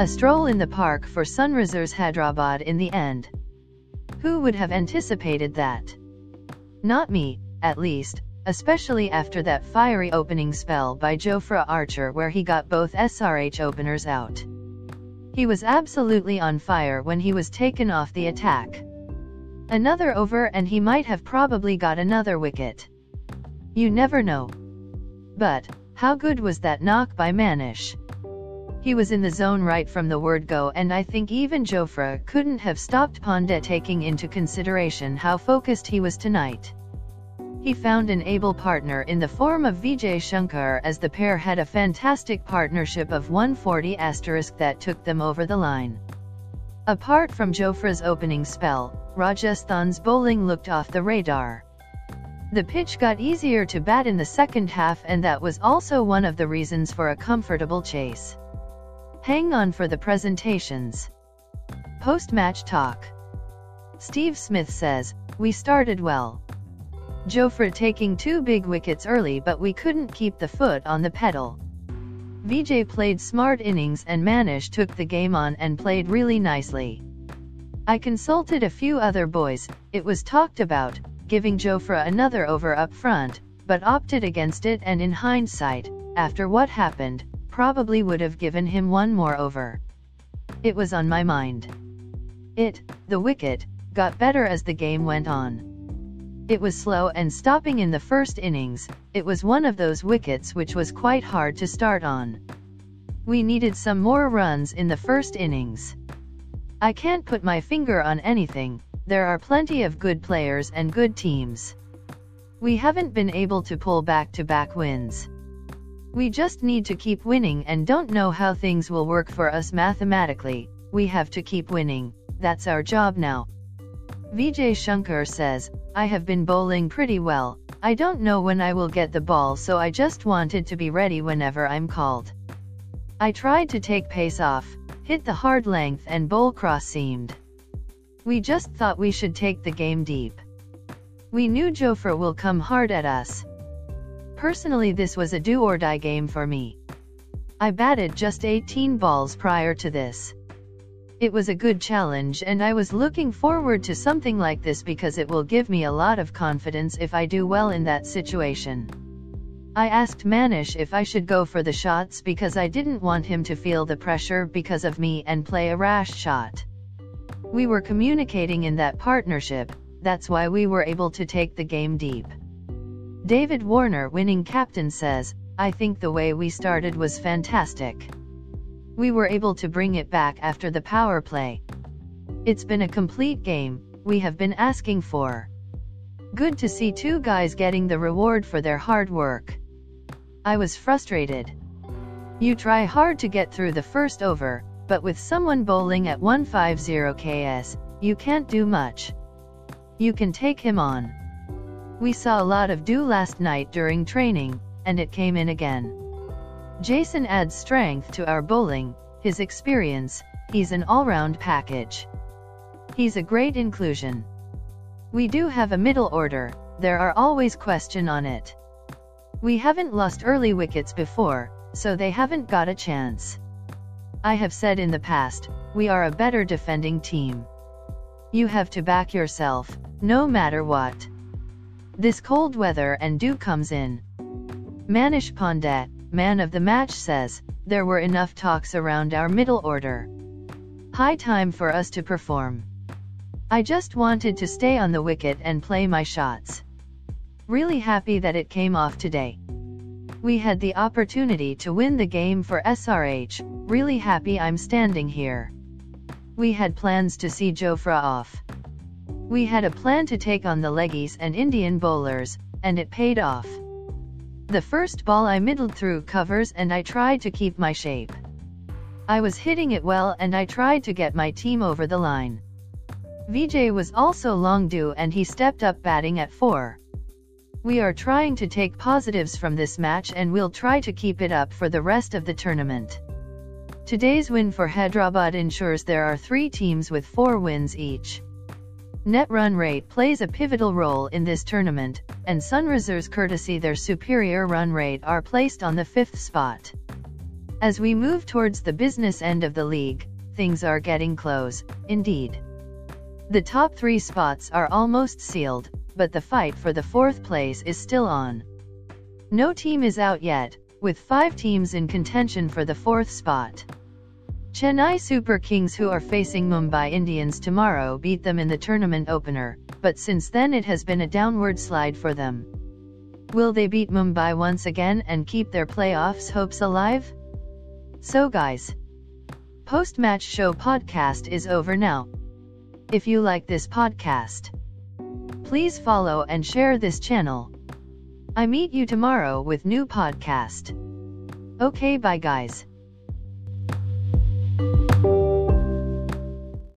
A stroll in the park for Sunrisers Hyderabad in the end. Who would have anticipated that? Not me, at least, especially after that fiery opening spell by Jofra Archer where he got both SRH openers out. He was absolutely on fire when he was taken off the attack. Another over and he might have probably got another wicket. You never know. But, how good was that knock by Manish? He was in the zone right from the word go and I think even Jofra couldn't have stopped Pandey taking into consideration how focused he was tonight. He found an able partner in the form of Vijay Shankar as the pair had a fantastic partnership of 140 asterisk that took them over the line. Apart from Jofra's opening spell, Rajasthan's bowling looked off the radar. The pitch got easier to bat in the second half and that was also one of the reasons for a comfortable chase. Hang on for the presentations. Post-match talk. Steve Smith says, we started well. Jofra taking two big wickets early but we couldn't keep the foot on the pedal. Vijay played smart innings and Manish took the game on and played really nicely. I consulted a few other boys, it was talked about, giving Jofra another over up front, but opted against it and in hindsight, after what happened, probably would have given him one more over. It was on my mind. It, the wicket, got better as the game went on. It was slow and stopping in the first innings, it was one of those wickets which was quite hard to start on. We needed some more runs in the first innings. I can't put my finger on anything, there are plenty of good players and good teams. We haven't been able to pull back-to-back -back wins. We just need to keep winning and don't know how things will work for us mathematically, we have to keep winning, that's our job now. Vijay Shankar says, I have been bowling pretty well, I don't know when I will get the ball so I just wanted to be ready whenever I'm called. I tried to take pace off, hit the hard length and bowl cross seamed. We just thought we should take the game deep. We knew Jofra will come hard at us. Personally this was a do-or-die game for me. I batted just 18 balls prior to this. It was a good challenge and I was looking forward to something like this because it will give me a lot of confidence if I do well in that situation. I asked Manish if I should go for the shots because I didn't want him to feel the pressure because of me and play a rash shot. We were communicating in that partnership, that's why we were able to take the game deep. David Warner winning captain says, I think the way we started was fantastic. We were able to bring it back after the power play. It's been a complete game, we have been asking for. Good to see two guys getting the reward for their hard work. I was frustrated. You try hard to get through the first over, but with someone bowling at 150 ks, you can't do much. You can take him on. We saw a lot of dew last night during training, and it came in again. Jason adds strength to our bowling, his experience, he's an all-round package. He's a great inclusion. We do have a middle order, there are always question on it. We haven't lost early wickets before, so they haven't got a chance. I have said in the past, we are a better defending team. You have to back yourself, no matter what. This cold weather and dew comes in. Manish Pandey, man of the match says, there were enough talks around our middle order. High time for us to perform. I just wanted to stay on the wicket and play my shots. Really happy that it came off today. We had the opportunity to win the game for SRH, really happy I'm standing here. We had plans to see Jofra off. We had a plan to take on the leggies and Indian bowlers, and it paid off. The first ball I middled through covers and I tried to keep my shape. I was hitting it well and I tried to get my team over the line. Vijay was also long due and he stepped up batting at 4. We are trying to take positives from this match and we'll try to keep it up for the rest of the tournament. Today's win for Hyderabad ensures there are three teams with four wins each. Net run rate plays a pivotal role in this tournament, and Sunrisers courtesy their superior run rate are placed on the fifth spot. As we move towards the business end of the league, things are getting close, indeed. The top three spots are almost sealed, but the fight for the fourth place is still on. No team is out yet, with five teams in contention for the fourth spot. Chennai Super Kings who are facing Mumbai Indians tomorrow beat them in the tournament opener, but since then it has been a downward slide for them. Will they beat Mumbai once again and keep their playoffs hopes alive? So guys, post-match show podcast is over now. If you like this podcast, please follow and share this channel. I meet you tomorrow with new podcast. Okay bye guys.